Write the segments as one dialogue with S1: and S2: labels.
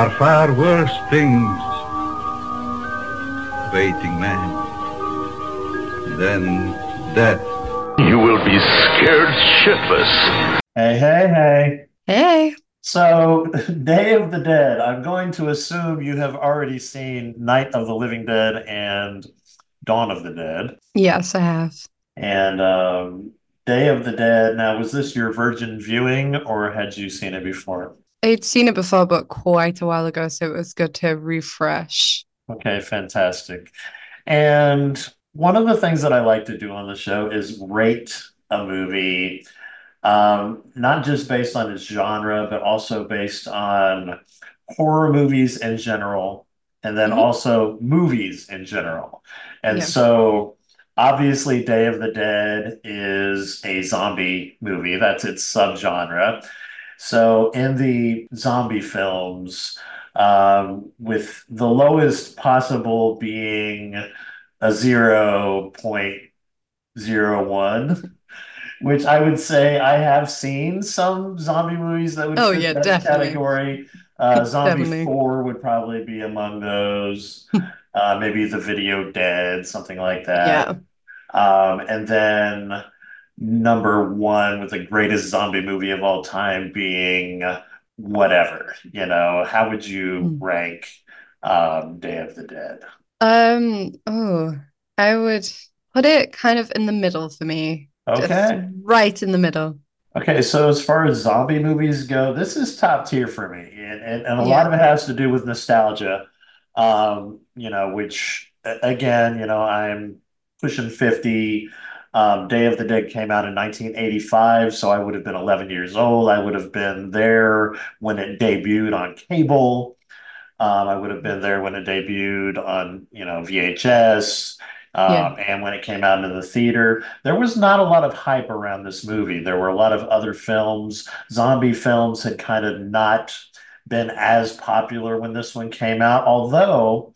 S1: are far worse things waiting man than death.
S2: You will be scared shitless.
S3: Hey, hey, hey.
S4: Hey.
S3: So, Day of the Dead, I'm going to assume you have already seen Night of the Living Dead and Dawn of the Dead.
S4: Yes, I have.
S3: And um, Day of the Dead, now, was this your virgin viewing or had you seen it before?
S4: I'd seen it before, but quite a while ago, so it was good to refresh.
S3: Okay, fantastic. And one of the things that I like to do on the show is rate a movie, um, not just based on its genre, but also based on horror movies in general, and then
S4: Mhm.
S3: also movies in general. And
S4: Yeah.
S3: so, obviously, Day of the Dead is a zombie movie. That's its subgenre. So, in the zombie films, um, with the lowest possible being a 0.01, which I would say I have seen some zombie movies that would
S4: Oh,
S3: fit
S4: yeah,
S3: that
S4: definitely.
S3: category. Uh, Zombie
S4: Definitely.
S3: 4 would probably be among those. Uh, maybe The Video Dead, something like that. Um, and then number one with the greatest zombie movie of all time being whatever, you know, how would you
S4: Hmm.
S3: rank um, Day of the Dead?
S4: Um, oh, I would put it kind of in the middle for me. Just
S3: Okay.
S4: right in the middle.
S3: Okay, so as far as zombie movies go, this is top tier for me. And, and, and a
S4: Yeah.
S3: lot of it has to do with nostalgia, um, you know, which, again, you know, I'm pushing 50. Um, Day of the Dead came out in 1985, so I would have been 11 years old. I would have been there when it debuted on cable. Um, I would have been there when it debuted on, you know, VHS, um,
S4: Yeah.
S3: and when it came out into the theater. There was not a lot of hype around this movie. There were a lot of other films. Zombie films had kind of not been as popular when this one came out, although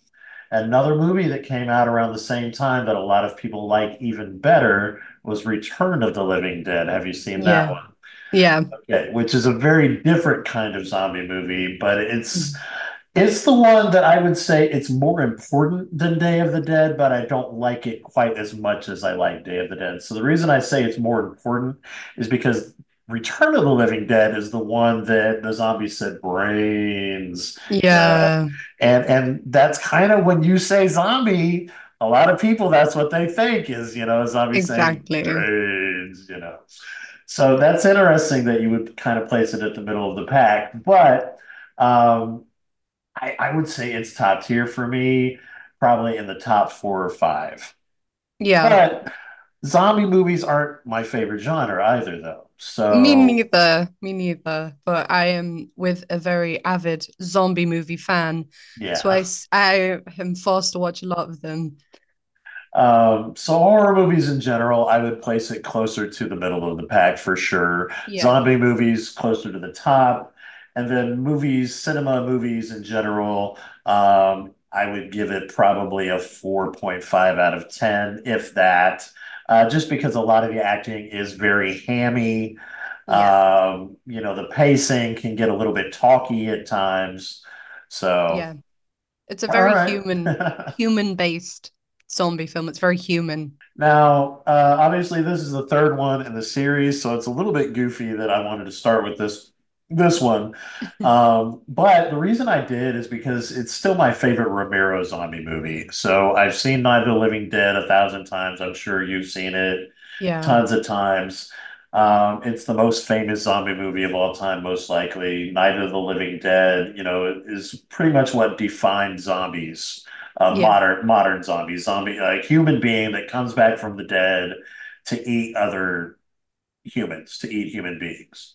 S3: another movie that came out around the same time that a lot of people like even better was Return of the Living Dead. Have you seen that
S4: Yeah.
S3: one?
S4: Yeah.
S3: Okay, which is a very different kind of zombie movie, but it's hmm. it's the one that I would say it's more important than Day of the Dead, but I don't like it quite as much as I like Day of the Dead. So the reason I say it's more important is because Return of the Living Dead is the one that the zombies said brains.
S4: Yeah.
S3: And and that's kind of when you say zombie, a lot of people that's what they think is, you know, a zombie
S4: Exactly.
S3: saying brains, you know. So that's interesting that you would kind of place it at the middle of the pack. But um I, I would say it's top tier for me, probably in the top four or five.
S4: Yeah.
S3: But zombie movies aren't my favorite genre either, though. So
S4: Me neither. Me neither. But I am with a very avid zombie movie fan.
S3: yeah.
S4: So I, I am forced to watch a lot of them.
S3: Um, so horror movies in general, I would place it closer to the middle of the pack for sure.
S4: Yeah.
S3: Zombie movies closer to the top. And then movies, cinema movies in general, um, I would give it probably a 4.5 out of 10, if that. Uh, just because a lot of the acting is very hammy.
S4: Yeah.
S3: Um, you know, the pacing can get a little bit talky at times. So,
S4: Yeah. It's a very
S3: right.
S4: human, human-based zombie film. It's very human.
S3: Now, uh, obviously, this is the third one in the series, so it's a little bit goofy that I wanted to start with this this one. Um, but the reason I did is because it's still my favorite Romero zombie movie. So I've seen Night of the Living Dead a thousand times. I'm sure you've seen it
S4: Yeah.
S3: tons of times. Um, it's the most famous zombie movie of all time, most likely. Night of the Living Dead, you know, is pretty much what defined zombies, uh,
S4: Yeah.
S3: modern modern zombies, zombie, a human being that comes back from the dead to eat other humans, to eat human beings.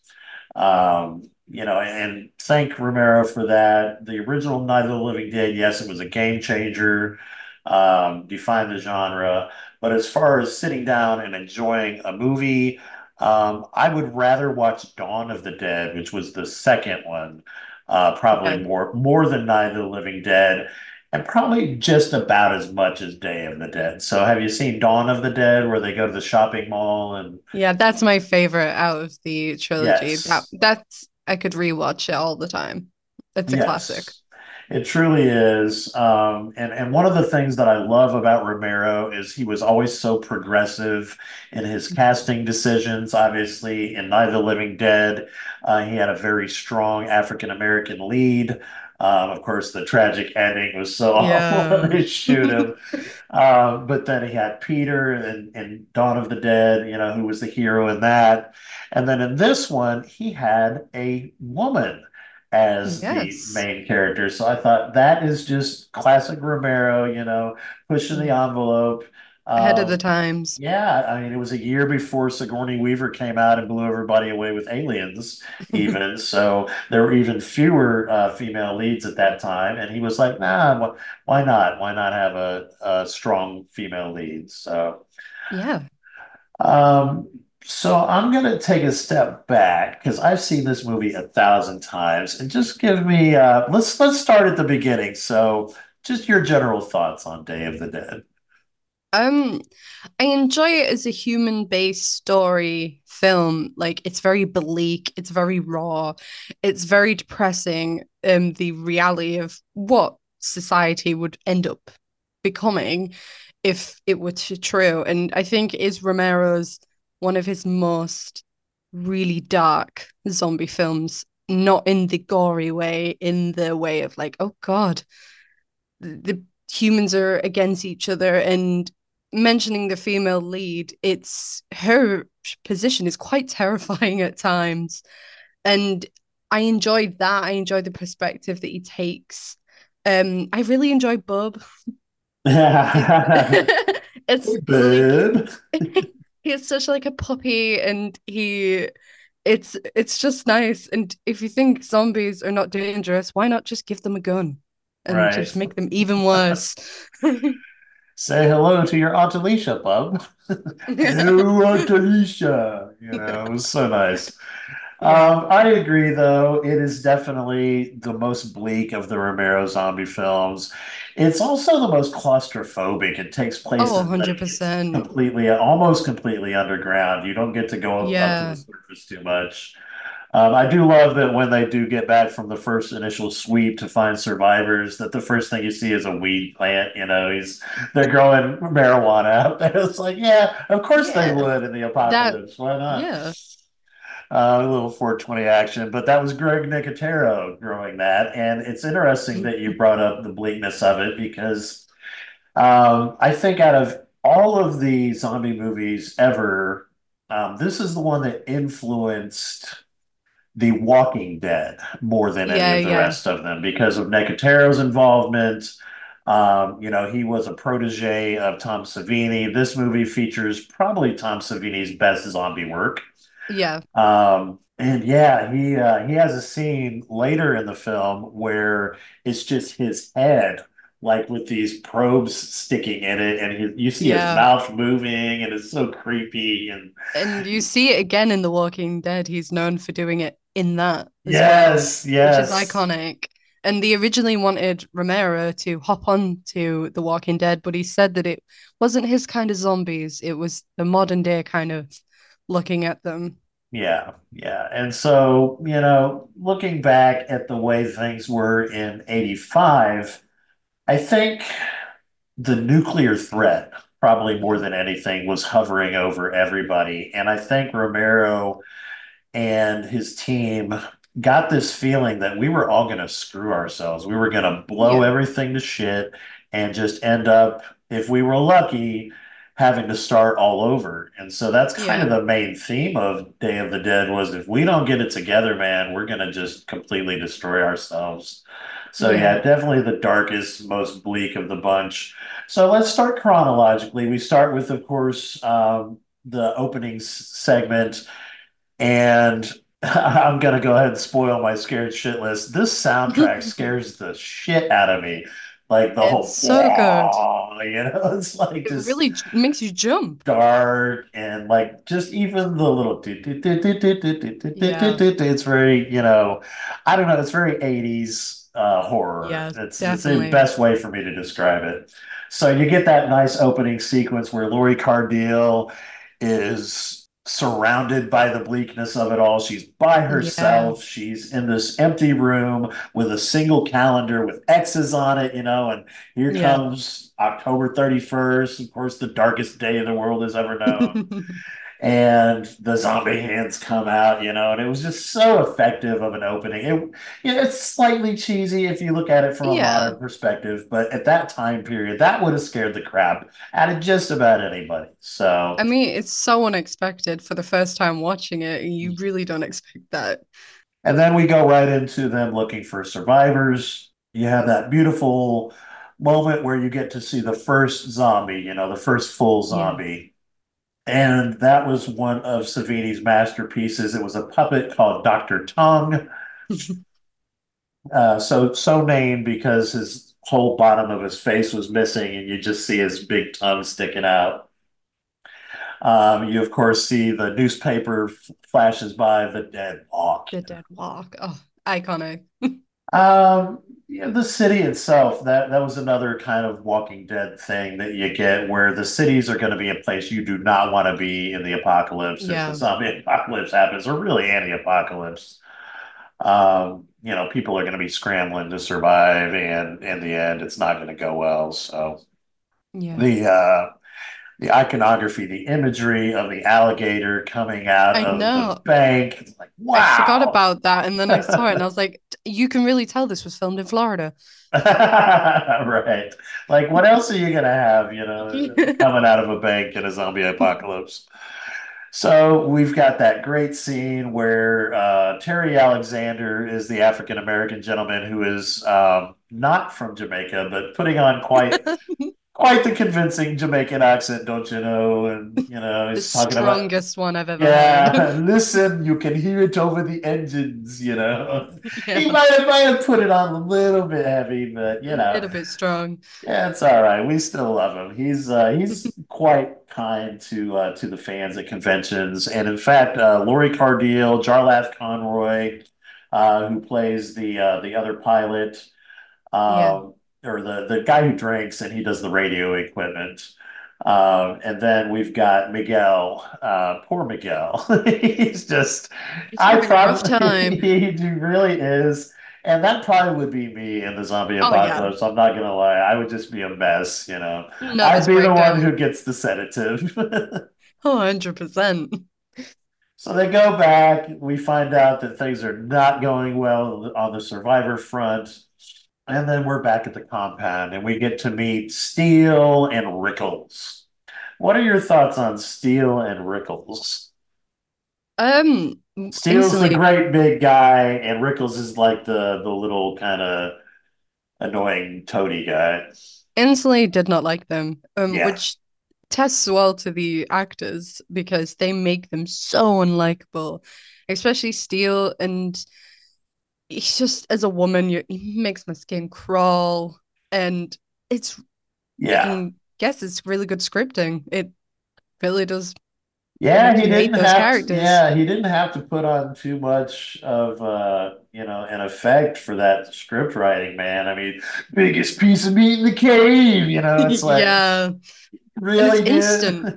S3: Um, you know, and thank Romero for that. The original Night of the Living Dead, yes, it was a game changer, um, defined the genre. But as far as sitting down and enjoying a movie, um, I would rather watch Dawn of the Dead, which was the second one, uh, probably
S4: Okay.
S3: more more than Night of the Living Dead, and probably just about as much as Day of the Dead. So, have you seen Dawn of the Dead, where they go to the shopping mall and
S4: Yeah, that's my favorite out of the trilogy.
S3: Yes.
S4: That that's I could rewatch it all the time. It's a classic.
S3: It truly is. Um, and, and one of the things that I love about Romero is he was always so progressive in his casting decisions. Obviously, in Night of the Living Dead, uh, he had a very strong African American lead. Um, of course, the tragic ending was so awful when
S4: Yeah.
S3: they shoot him. Um, but then he had Peter in, in Dawn of the Dead, you know, who was the hero in that. And then in this one, he had a woman as the main character. So I thought that is just classic Romero, you know, pushing the envelope.
S4: Ahead of the
S3: Um,
S4: times.
S3: yeah, I mean, it was a year before Sigourney Weaver came out and blew everybody away with Aliens, even. So there were even fewer uh, female leads at that time. And he was like, nah, wh- why not? Why not have a, a strong female lead? So,
S4: Yeah.
S3: um, so I'm going to take a step back because I've seen this movie a thousand times and just give me, uh, let's let's start at the beginning. So, just your general thoughts on Day of the Dead.
S4: Um, I enjoy it as a human-based story film. Like it's very bleak, it's very raw, it's very depressing. Um, the reality of what society would end up becoming if it were true. And I think is Romero's one of his most really dark zombie films, not in the gory way, in the way of like, oh God, the humans are against each other and mentioning the female lead, it's her position is quite terrifying at times. And I enjoyed that. I enjoyed the perspective that he takes. Um, I really enjoy Bub. It's like
S3: Babe.
S4: he's such like a puppy and he it's it's just nice. And if you think zombies are not dangerous, why not just give them a gun and
S3: Right.
S4: just make them even worse?
S3: Say hello to your Aunt Alicia, bub. Hello, Aunt Alicia. You know, it was so nice. Um, I agree, though. It is definitely the most bleak of the Romero zombie films. It's also the most claustrophobic. It takes place
S4: Oh,
S3: in like,
S4: 100%.
S3: completely, almost completely underground. You don't get to go up, up to the surface too much. Um, I do love that when they do get back from the first initial sweep to find survivors, that the first thing you see is a weed plant. You know, he's they're growing marijuana out there. It's like, yeah, of course they would in the apocalypse. Why not?
S4: Yeah.
S3: Uh, a little 420 action, but that was Greg Nicotero growing that. And it's interesting that you brought up the bleakness of it because um, I think out of all of the zombie movies ever, um, this is the one that influenced The Walking Dead more than any
S4: Yeah,
S3: of the
S4: yeah.
S3: rest of them because of Nicotero's involvement. Um, you know, he was a protege of Tom Savini. This movie features probably Tom Savini's best zombie work.
S4: Yeah.
S3: Um, and yeah, he uh, he has a scene later in the film where it's just his head, like with these probes sticking in it, and he, you see his mouth moving, and it's so creepy. And
S4: And you see it again in The Walking Dead. He's known for doing it in that as well,
S3: yes,
S4: which is iconic. And they originally wanted Romero to hop on to The Walking Dead, but he said that it wasn't his kind of zombies. It was the modern day kind of looking at them.
S3: Yeah, yeah. And so, you know, looking back at the way things were in 85, I think the nuclear threat, probably more than anything, was hovering over everybody. And I think Romero and his team got this feeling that we were all going to screw ourselves. We were going to blow
S4: Yeah.
S3: everything to shit and just end up, if we were lucky, having to start all over. And so that's kind of the main theme of Day of the Dead was if we don't get it together, man, we're going to just completely destroy ourselves. So
S4: Yeah.
S3: yeah, definitely the darkest, most bleak of the bunch. So let's start chronologically. We start with, of course, um, the opening segment, and I'm gonna go ahead and spoil my scared shit list. This soundtrack scares the shit out of me. Like the
S4: it's whole so good.
S3: You know, it's like
S4: it really makes you jump.
S3: Dark and like just even the little it's very, you know, I don't know, it's very 80s uh, horror.
S4: Yeah,
S3: it's, it's the best way for me to describe it. So you get that nice opening sequence where Lori Cardille is surrounded by the bleakness of it all. She's by herself. She's in this empty room with a single calendar with X's on it, you know, and here
S4: Yeah.
S3: comes October 31st, of course, the darkest day the world has ever known. and the zombie hands come out, you know, and it was just so effective of an opening. It, it's slightly cheesy if you look at it from a
S4: Yeah.
S3: modern perspective, but at that time period, that would have scared the crap out of just about anybody. So,
S4: I mean, it's so unexpected for the first time watching it. You mm-hmm. really don't expect that.
S3: and then we go right into them looking for survivors. You have that beautiful moment where you get to see the first zombie, you know, the first full
S4: Yeah.
S3: And that was one of Savini's masterpieces. It was a puppet called Dr. Tongue. Uh, so so named because his whole bottom of his face was missing, and you just see his big tongue sticking out. Um, you of course see the newspaper f- flashes by the dead walk.
S4: The Dead Walk. Oh, iconic.
S3: Um, yeah, the city itself, that that was another kind of Walking Dead thing that you get where the cities are going to be a place you do not want to be in the apocalypse if
S4: Yeah.
S3: the zombie apocalypse happens, or really any apocalypse. Um, you know, people are going to be scrambling to survive, and in the end, it's not going to go well. So
S4: Yeah.
S3: the uh the iconography, the imagery of the alligator coming out
S4: I
S3: of
S4: know.
S3: the bank, it's like wow.
S4: I forgot about that, and then I saw it, and I was like, "You can really tell this was filmed in Florida."
S3: Right. Like, what else are you gonna have, you know, coming out of a bank in a zombie apocalypse? So we've got that great scene where uh, Terry Alexander is the African American gentleman who is um, not from Jamaica, but putting on quite quite the convincing Jamaican accent, don't you know? And you know,
S4: The
S3: he's talking about
S4: strongest one I've ever
S3: yeah, listen, you can hear it over the engines, you know. He might have, might have put it on a little bit heavy, but you
S4: A
S3: know,
S4: little bit strong.
S3: yeah, it's all right. We still love him. He's uh, he's quite kind to uh, to the fans at conventions, and in fact, uh, Lori Cardille, Jarlath Conroy, uh, who plays the uh, the other pilot, um, or the the guy who drinks and he does the radio equipment. Um, and then we've got Miguel, uh, poor Miguel. He's just,
S4: He's
S3: I
S4: having a rough
S3: probably,
S4: time.
S3: he really is. And that probably would be me in the zombie
S4: Oh, yeah.
S3: apocalypse. I'm not gonna lie. I would just be a mess, you know. I'd be the one
S4: breakdown.
S3: who gets the sedative.
S4: Oh, 100%.
S3: So they go back. We find out that things are not going well on the survivor front. And then we're back at the compound and we get to meet Steele and Rickles. What are your thoughts on Steele and Rickles?
S4: Um,
S3: Steele's the great big guy, and Rickles is like the the little kind of annoying toady guy.
S4: instantly did not like them, um,
S3: Yeah.
S4: which tests well to the actors because they make them so unlikable, especially Steele. And he's just, as a woman, you, he makes my skin crawl. And it's,
S3: Yeah.
S4: I guess it's really good scripting. It really does.
S3: Yeah, he didn't
S4: those
S3: have to, yeah, he didn't have to put on too much of uh, you know, an effect for that script writing, man. I mean, biggest piece of meat in the cave, you know, it's like
S4: Yeah,
S3: really
S4: it's instant.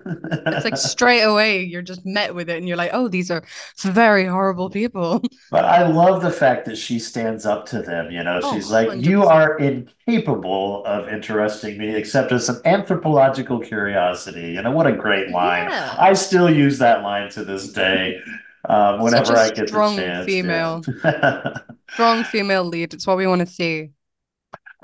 S4: it's like straight away you're just met with it, and you're like, oh, these are very horrible people.
S3: But I love the fact that she stands up to them, you know.
S4: Oh,
S3: She's like, you
S4: 100%.
S3: are incapable of interesting me except as an anthropological curiosity. You know, what a great line.
S4: Yeah.
S3: I still use that line to this day. Um, whenever I get the
S4: strong
S3: chance.
S4: female.
S3: yeah.
S4: Strong female lead. It's what we want to see.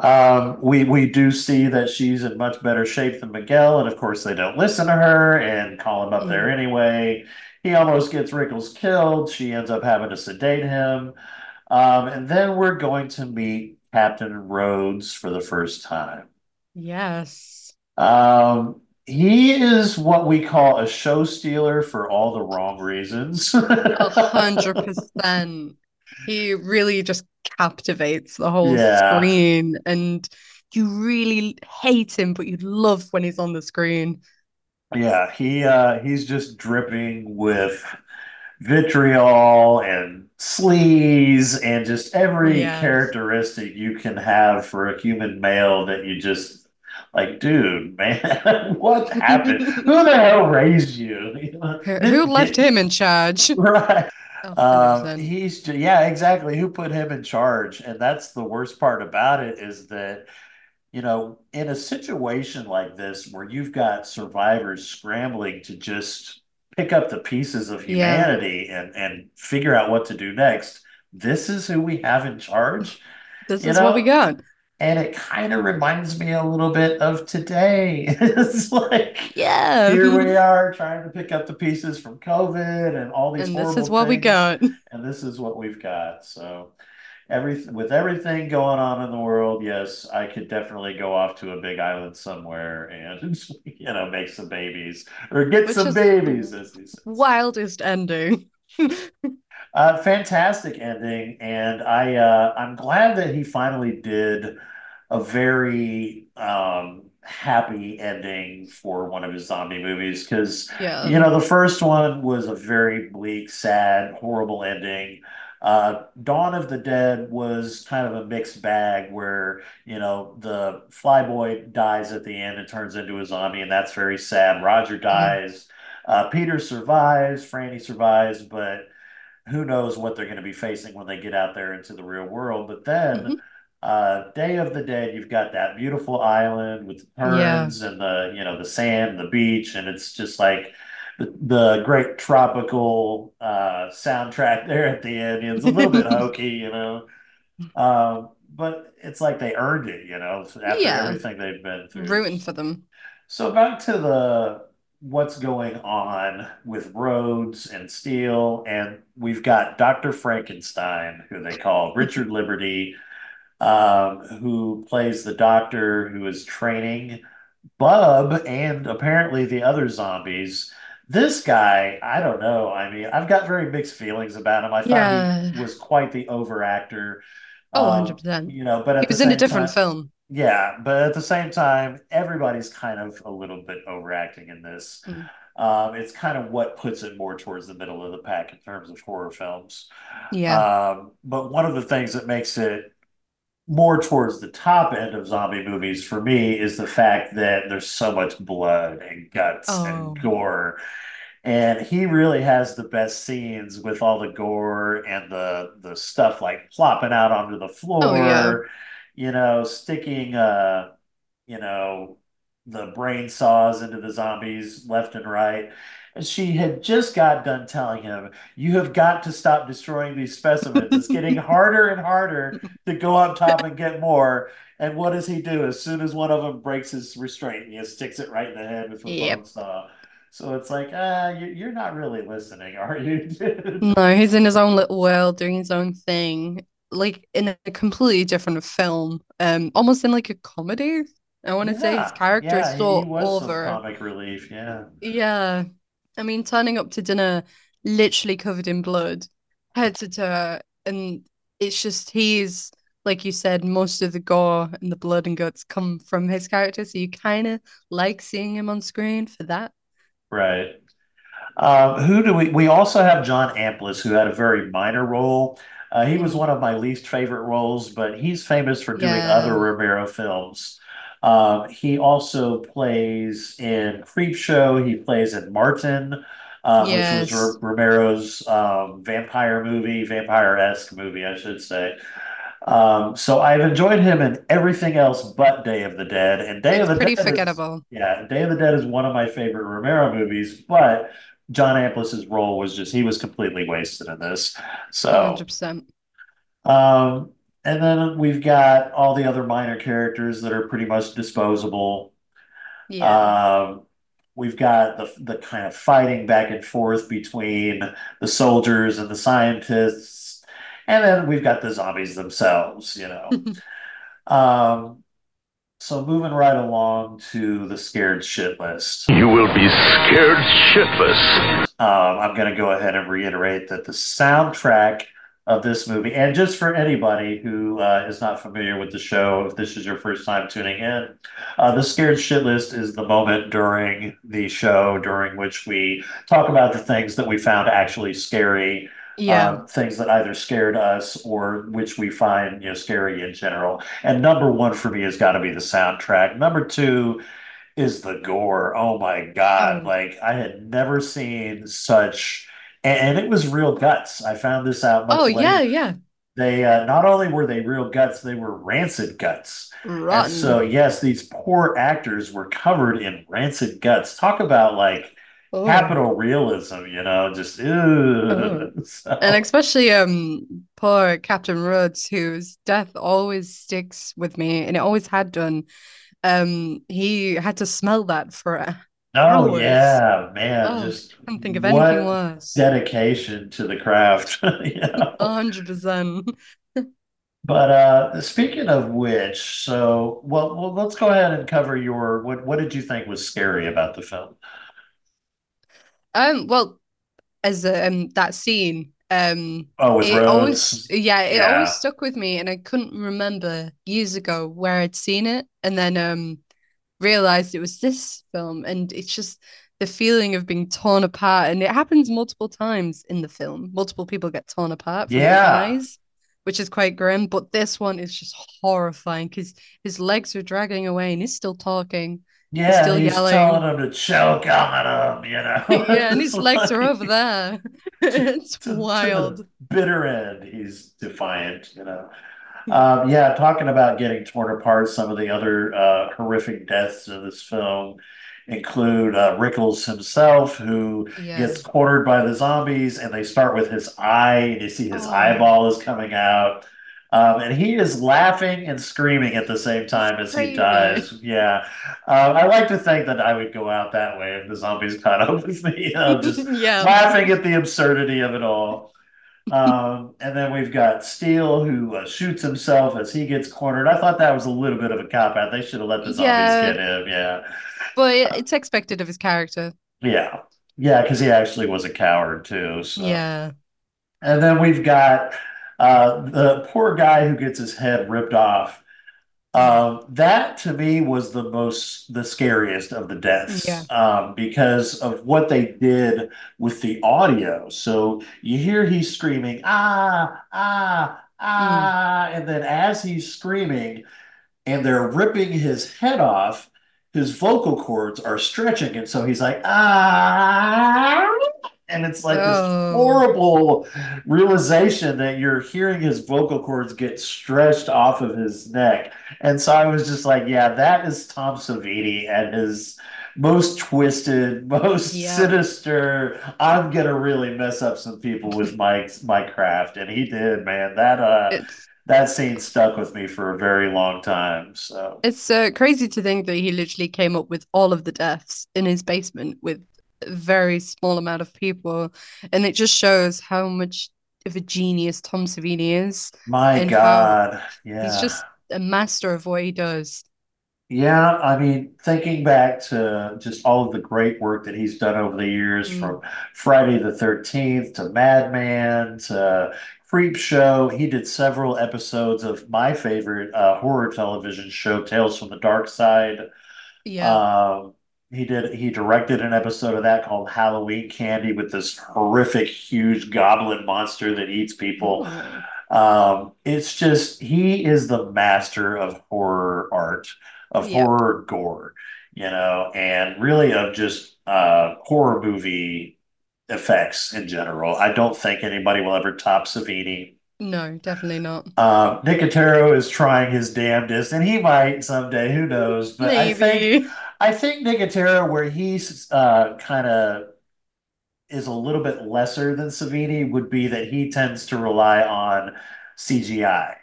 S3: Um, we we do see that she's in much better shape than Miguel, and of course they don't listen to her and call him up there anyway. He almost gets Rickles killed. She ends up having to sedate him. Um, and then we're going to meet Captain Rhodes for the first time.
S4: Yes.
S3: Um, he is what we call a show stealer for all the wrong reasons.
S4: A hundred percent. He really just captivates the whole
S3: Yeah.
S4: screen, and you really hate him, but you love when he's on the screen.
S3: Yeah, he uh he's just dripping with vitriol and sleaze and just every
S4: Yes.
S3: characteristic you can have for a human male that you just Like, dude, man, what happened? Who the hell raised you?
S4: Who left him in charge?
S3: Right.
S4: Oh,
S3: Um, he's yeah, exactly. Who put him in charge? And that's the worst part about it is that, you know, in a situation like this where you've got survivors scrambling to just pick up the pieces of
S4: Yeah.
S3: humanity and and figure out what to do next, this is who we have in charge.
S4: This
S3: you
S4: is what we got.
S3: And it kind of reminds me a little bit of today. It's like
S4: Yeah.
S3: here we are trying to pick up the pieces from COVID and all these
S4: And this is what we
S3: things
S4: got.
S3: and this is what we've got. So every with everything going on in the world, yes, I could definitely go off to a big island somewhere and you know make some babies or get
S4: Which
S3: some babies, as.
S4: Wildest ending.
S3: Uh, fantastic ending, and I uh, I'm glad that he finally did a very um, happy ending for one of his zombie movies because
S4: Yeah.
S3: you know the first one was a very bleak, sad, horrible ending. Uh, Dawn of the Dead was kind of a mixed bag where you know the flyboy dies at the end and turns into a zombie, and that's very sad. Roger dies. Uh, Peter survives, Franny survives, but who knows what they're going to be facing when they get out there into the real world. But then,
S4: Mhm.
S3: uh, Day of the Dead, you've got that beautiful island with the
S4: Yeah.
S3: and the, you know, the sand, the beach, and it's just like the, the great tropical uh, soundtrack there at the end. It's a little bit hokey, you know. Um, but it's like they earned it, you know, after
S4: Yeah.
S3: everything they've been through.
S4: Rooting for them.
S3: So back to the what's going on with Rhodes and Steele, and we've got Dr. Frankenstein, who they call Richard Liberty, um, who plays the doctor who is training Bub and apparently the other zombies. This guy, I don't know. I mean, I've got very mixed feelings about him. I thought
S4: Yeah.
S3: he was quite the overactor.
S4: Oh,
S3: Um,
S4: 100%.
S3: you know, but
S4: He was in a different
S3: time,
S4: film.
S3: yeah, but at the same time, everybody's kind of a little bit overacting in this.
S4: Mm.
S3: Um, it's kind of what puts it more towards the middle of the pack in terms of horror films.
S4: Yeah.
S3: Um, but one of the things that makes it more towards the top end of zombie movies for me is the fact that there's so much blood and guts
S4: Oh.
S3: and gore. And he really has the best scenes with all the gore and the the stuff like plopping out onto the floor,
S4: Oh, yeah.
S3: you know, sticking uh, you know, the brain saws into the zombies left and right. And she had just got done telling him, You have got to stop destroying these specimens. It's getting harder and harder to go up top and get more. And what does he do? As soon as one of them breaks his restraint, he sticks it right in the head with a
S4: Yep.
S3: bone saw. So it's like, ah, you, you're not really listening, are you.
S4: No, he's in his own little world doing his own thing, like in a completely different film, um, almost in like a comedy. I want to say his character
S3: yeah,
S4: is so
S3: he was some
S4: over.
S3: comic relief, yeah.
S4: Yeah. I mean, turning up to dinner literally covered in blood, head to toe, and it's just he's like you said, most of the gore and the blood and guts come from his character, so you kind of like seeing him on screen for that.
S3: Right. Um, who do we? We also have John Amplas, who had a very minor role. Uh, he was one of my least favorite roles, but he's famous for doing
S4: Yeah.
S3: other Romero films. Um, he also plays in Creepshow. He plays in Martin, uh, which was R Romero's um, vampire movie, vampire-esque movie, I should say. Um, so I've enjoyed him in everything else but Day of the Dead. And Day of the
S4: pretty
S3: Dead is-
S4: forgettable.
S3: yeah, Day of the Dead is one of my favorite Romero movies, but John Amplas's role was just he was completely wasted in this. So,
S4: 100%.
S3: um, and then we've got all the other minor characters that are pretty much disposable.
S4: Yeah.
S3: Um, we've got the the kind of fighting back and forth between the soldiers and the scientists, and then we've got the zombies themselves, you know. Um, so moving right along to the scared shit list.
S2: You will be scared shitless.
S3: Um, I'm going to go ahead and reiterate that the soundtrack of this movie, and just for anybody who uh, is not familiar with the show, if this is your first time tuning in, uh, the scared shit list is the moment during the show during which we talk about the things that we found actually scary
S4: Yeah.
S3: um, things that either scared us or which we find, you know, scary in general. And number one for me has got to be the soundtrack. Number two is the gore. Oh my God.
S4: Oh,
S3: Like I had never seen such, and, and it was real guts. I found this out
S4: oh
S3: much
S4: yeah,
S3: later.
S4: yeah.
S3: They uh, not only were they real guts, they were rancid guts. And so, yes, these poor actors were covered in rancid guts. Talk about like
S4: Oh,
S3: capital realism, you know, just
S4: oh.
S3: ugh.
S4: And especially um poor Captain Rhodes, whose death always sticks with me, and it always had done. Um, he had to smell that for
S3: oh
S4: hours.
S3: yeah, man,
S4: Oh,
S3: just
S4: can't think of anything worse.
S3: dedication to the craft, you
S4: A hundred percent.
S3: But uh speaking of which, so well, well, let's go ahead and cover your what what did you think was scary about the film?
S4: Um, well, as um that scene, um,
S3: Oh, with
S4: it always, yeah, it always stuck with me, and I couldn't remember years ago where I'd seen it, and then um realized it was this film, and it's just the feeling of being torn apart, and it happens multiple times in the film. Multiple people get torn apart from
S3: Yeah.
S4: eyes, which is quite grim, but this one is just horrifying because his legs are dragging away, and he's still talking,
S3: Yeah,
S4: still
S3: he's telling him to choke on him, you know.
S4: Yeah, and his legs are over
S3: like
S4: there.
S3: to,
S4: It's
S3: to, to
S4: wild.
S3: bitter end, he's defiant, you know. Um, yeah, talking about getting torn apart, some of the other uh, horrific deaths in this film include uh, Rickles himself, who
S4: Yeah.
S3: gets cornered by the zombies, and they start with his eye, and you see his
S4: Oh,
S3: eyeball is coming out. Um, and he is laughing and screaming at the same time as he dies. Yeah. Um, I like to think that I would go out that way if the zombies caught up with me, just
S4: Yeah.
S3: laughing at the absurdity of it all. Um, and then we've got Steele who uh, shoots himself as he gets cornered. I thought that was a little bit of a cop out. They should have let the zombies
S4: Yeah,
S3: get him. Yeah.
S4: but it's expected of his character.
S3: yeah. Yeah, because he actually was a coward too. So,
S4: Yeah.
S3: and then we've got uh, the poor guy who gets his head ripped off.
S4: Mm.
S3: Um, that to me was the most, the scariest of the
S4: Yeah.
S3: deaths, um, because of what they did with the audio. So you hear he's screaming, ah, ah,
S4: Mm.
S3: ah, and then as he's screaming and they're ripping his head off, his vocal cords are stretching. And so he's like, ah, and it's like this
S4: Oh,
S3: horrible realization that you're hearing his vocal cords get stretched off of his neck. And so I was just like, yeah, that is Tom Savini and his most twisted, most
S4: yeah.
S3: sinister. I'm gonna really mess up some people with my my craft, and he did, man. That uh,
S4: It's
S3: that scene stuck with me for a very long time. So
S4: it's uh, crazy to think that he literally came up with all of the deaths in his basement with very small amount of people, and it just shows how much of a genius Tom Savini is
S3: my God,
S4: he's just a master of what he does.
S3: Yeah, I mean, thinking back to just all of the great work that he's done over the years,
S4: Mm.
S3: from Friday the 13th to Madman to Creepshow, he did several episodes of my favorite uh, horror television show, Tales from the Darkside.
S4: Yeah.
S3: Um, he did he directed an episode of that called Halloween Candy with this horrific, huge goblin monster that eats people. Um, it's just he is the master of horror art, of
S4: yep.
S3: horror gore, you know, and really of just uh horror movie effects in general. I don't think anybody will ever top Savini.
S4: No, definitely not.
S3: Um, Nicotero is trying his damnedest, and he might someday, who knows? But I think
S4: Maybe.
S3: I think Nicotero, where he's uh kind of is a little bit lesser than Savini, would be that he tends to rely on CGI.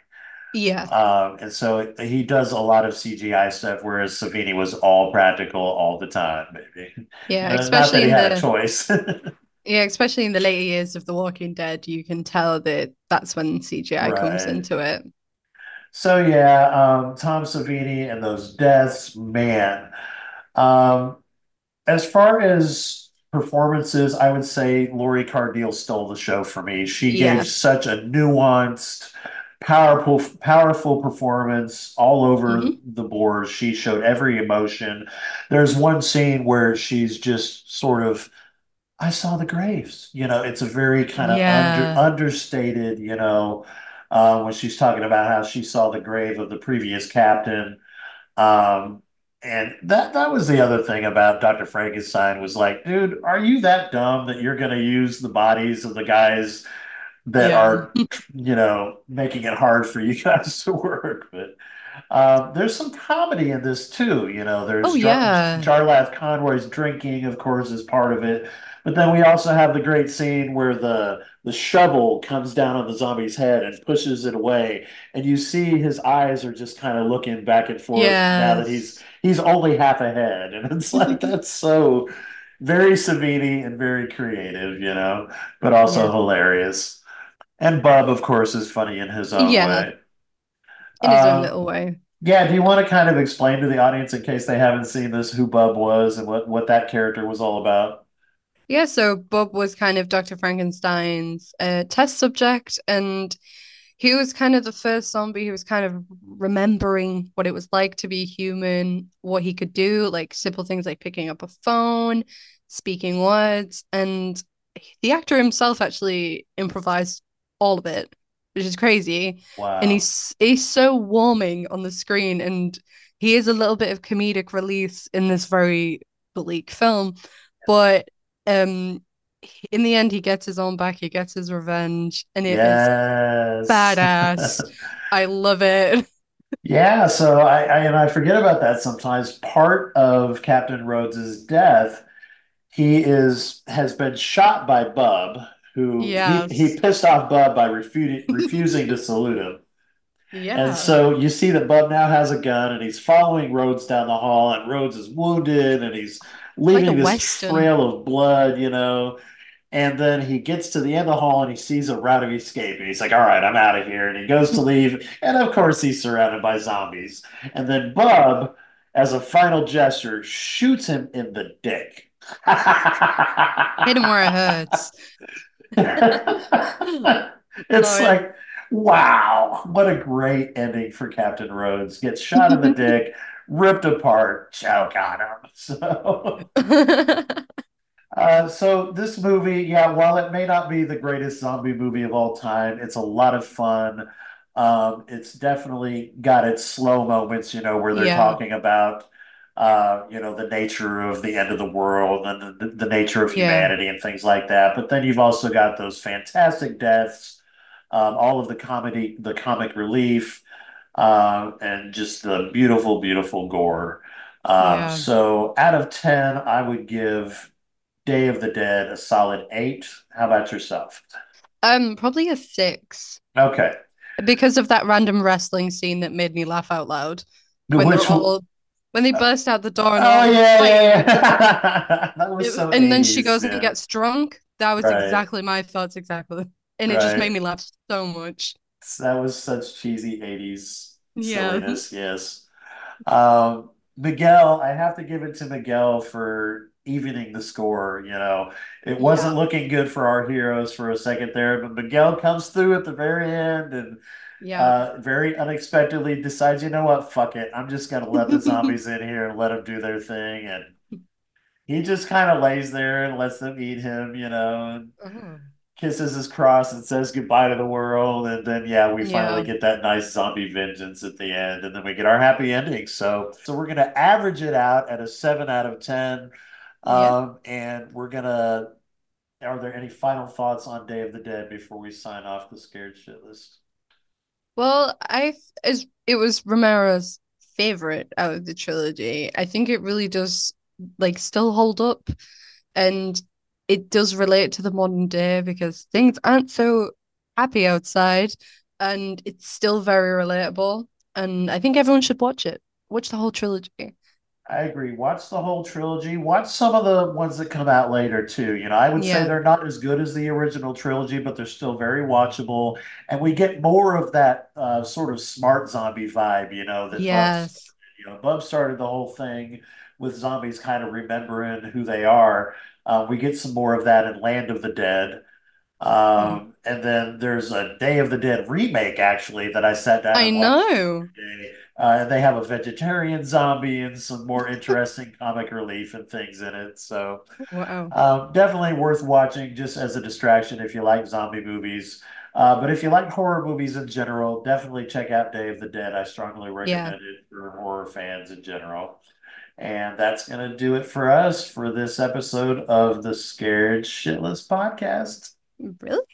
S4: Yeah.
S3: Um, and so he does a lot of CGI stuff, whereas Savini was all practical all the time, maybe.
S4: Yeah, especially in the
S3: choice.
S4: yeah, especially in the later years of The Walking Dead, you can tell that that's when CGI comes into it.
S3: So yeah, um, Tom Savini and those deaths, man. Um, as far as performances, I would say Lori Cardille stole the show for me. She gave such a nuanced, powerful, powerful performance all over
S4: hmm
S3: the board. She showed every emotion. There's one scene where she's just sort of I saw the graves. You know, it's a very kind of under
S4: Yeah.
S3: understated, you know, uh, when she's talking about how she saw the grave of the previous captain. Um, and that that was the other thing about Dr. Frankenstein was like, dude, are you that dumb that you're gonna use the bodies of the guys that
S4: Yeah.
S3: are, you know, making it hard for you guys to work? But um, there's some comedy in this too. You know,
S4: Oh
S3: there's Jar
S4: yeah.
S3: Jarlath Conroy's drinking, of course, is part of it. But then we also have the great scene where the the shovel comes down on the zombie's head and pushes it away, and you see his eyes are just kind of looking back and forth now that he's he's only half a head, and it's like that's so very Savini and very creative, you know, but also
S4: Yeah.
S3: hilarious. And Bub, of course, is funny in his own
S4: Yeah,
S3: way.
S4: in his own
S3: Um,
S4: little way.
S3: yeah, do you want to kind of explain to the audience in case they haven't seen this who Bub was and what what that character was all about?
S4: Yeah, so Bub was kind of Dr. Frankenstein's uh, test subject, and he was kind of the first zombie who was kind of remembering what it was like to be human, what he could do, like simple things like picking up a phone, speaking words, and the actor himself actually improvised all of it, which is crazy.
S3: Wow.
S4: And he's he's so warming on the screen, and he is a little bit of comedic release in this very bleak film, but um in the end he gets his own back, he gets his revenge, and it is
S3: Yes.
S4: badass. I love it.
S3: Yeah, so I, I and I forget about that sometimes. Part of Captain Rhodes's death, he is has been shot by Bub, who he he pissed off Bub by refuting, refusing to salute him.
S4: Yeah.
S3: And so you see that Bub now has a gun and he's following Rhodes down the hall, and Rhodes is wounded and he's
S4: It's like a
S3: leaving this trail of blood, you know. And then he gets to the end of the hall and he sees a route of escape, and he's like, All right, I'm out of here. And he goes to leave, and of course, he's surrounded by zombies. And then Bub, as a final gesture, shoots him in the dick.
S4: Hit him where it hurts.
S3: It's
S4: yeah.
S3: like, wow, what a great ending for Captain Rhodes. Gets shot in the dick, ripped apart, choke on him. So, uh, so this movie, yeah, while it may not be the greatest zombie movie of all time, it's a lot of fun. Um, it's definitely got its slow moments, you know, where they're
S4: Yeah.
S3: talking about, uh, you know, the nature of the end of the world and the, the nature of
S4: Yeah.
S3: humanity and things like that. But then you've also got those fantastic deaths, um, all of the comedy, the comic relief, and just the beautiful, beautiful gore. Um,
S4: Yeah.
S3: so out of 10, I would give Day of the Dead a solid eight. How about yourself?
S4: Um, probably a six
S3: Okay.
S4: because of that random wrestling scene that made me laugh out loud when
S3: Which,
S4: all when they burst out the door and
S3: oh yeah, yeah, yeah. That was
S4: It-
S3: so
S4: and then she
S3: 80s,
S4: goes and gets drunk. That was
S3: Right.
S4: exactly my thoughts, exactly. And it just made me laugh so much.
S3: That was such cheesy 80s
S4: Yeah.
S3: silliness, yes. Um, Miguel, I have to give it to Miguel for evening the score. You know, it wasn't
S4: Yeah.
S3: looking good for our heroes for a second there, but Miguel comes through at the very end and
S4: Yeah.
S3: uh, very unexpectedly decides, you know what, fuck it. I'm just gonna let the zombies in here and let them do their thing. And he just kind of lays there and lets them eat him, you know, and. Kisses his cross and says goodbye to the world. And then, yeah, we finally
S4: Yeah.
S3: get that nice zombie vengeance at the end. And then we get our happy ending. So, so we're going to average it out at a seven out of 10.
S4: Yeah.
S3: Um, and we're going to, are there any final thoughts on Day of the Dead before we sign off the scared shit list?
S4: Well, I as it was Romero's favorite out of the trilogy. I think it really does like still hold up and it does relate to the modern day because things aren't so happy outside and it's still very relatable. And I think everyone should watch it. Watch the whole trilogy.
S3: I agree. Watch the whole trilogy. Watch some of the ones that come out later too. You know, I would say they're not as good as the original trilogy, but they're still very watchable. And we get more of that uh, sort of smart zombie vibe, you know, that Bub
S4: Yes.
S3: you know, Bub started the whole thing with zombies kind of remembering who they are. Uh, we get some more of that in Land of the Dead.
S4: Mm.
S3: Um, and then there's a Day of the Dead remake actually that I sat down
S4: I know.
S3: Uh, and they have a vegetarian zombie and some more interesting comic relief and things in it. So,
S4: Wow.
S3: um, definitely worth watching just as a distraction if you like zombie movies. Uh, but if you like horror movies in general, definitely check out Day of the Dead. I strongly recommend it for horror fans in general. And that's going to do it for us for this episode of the Scared Shitless podcast.
S4: Brilliant.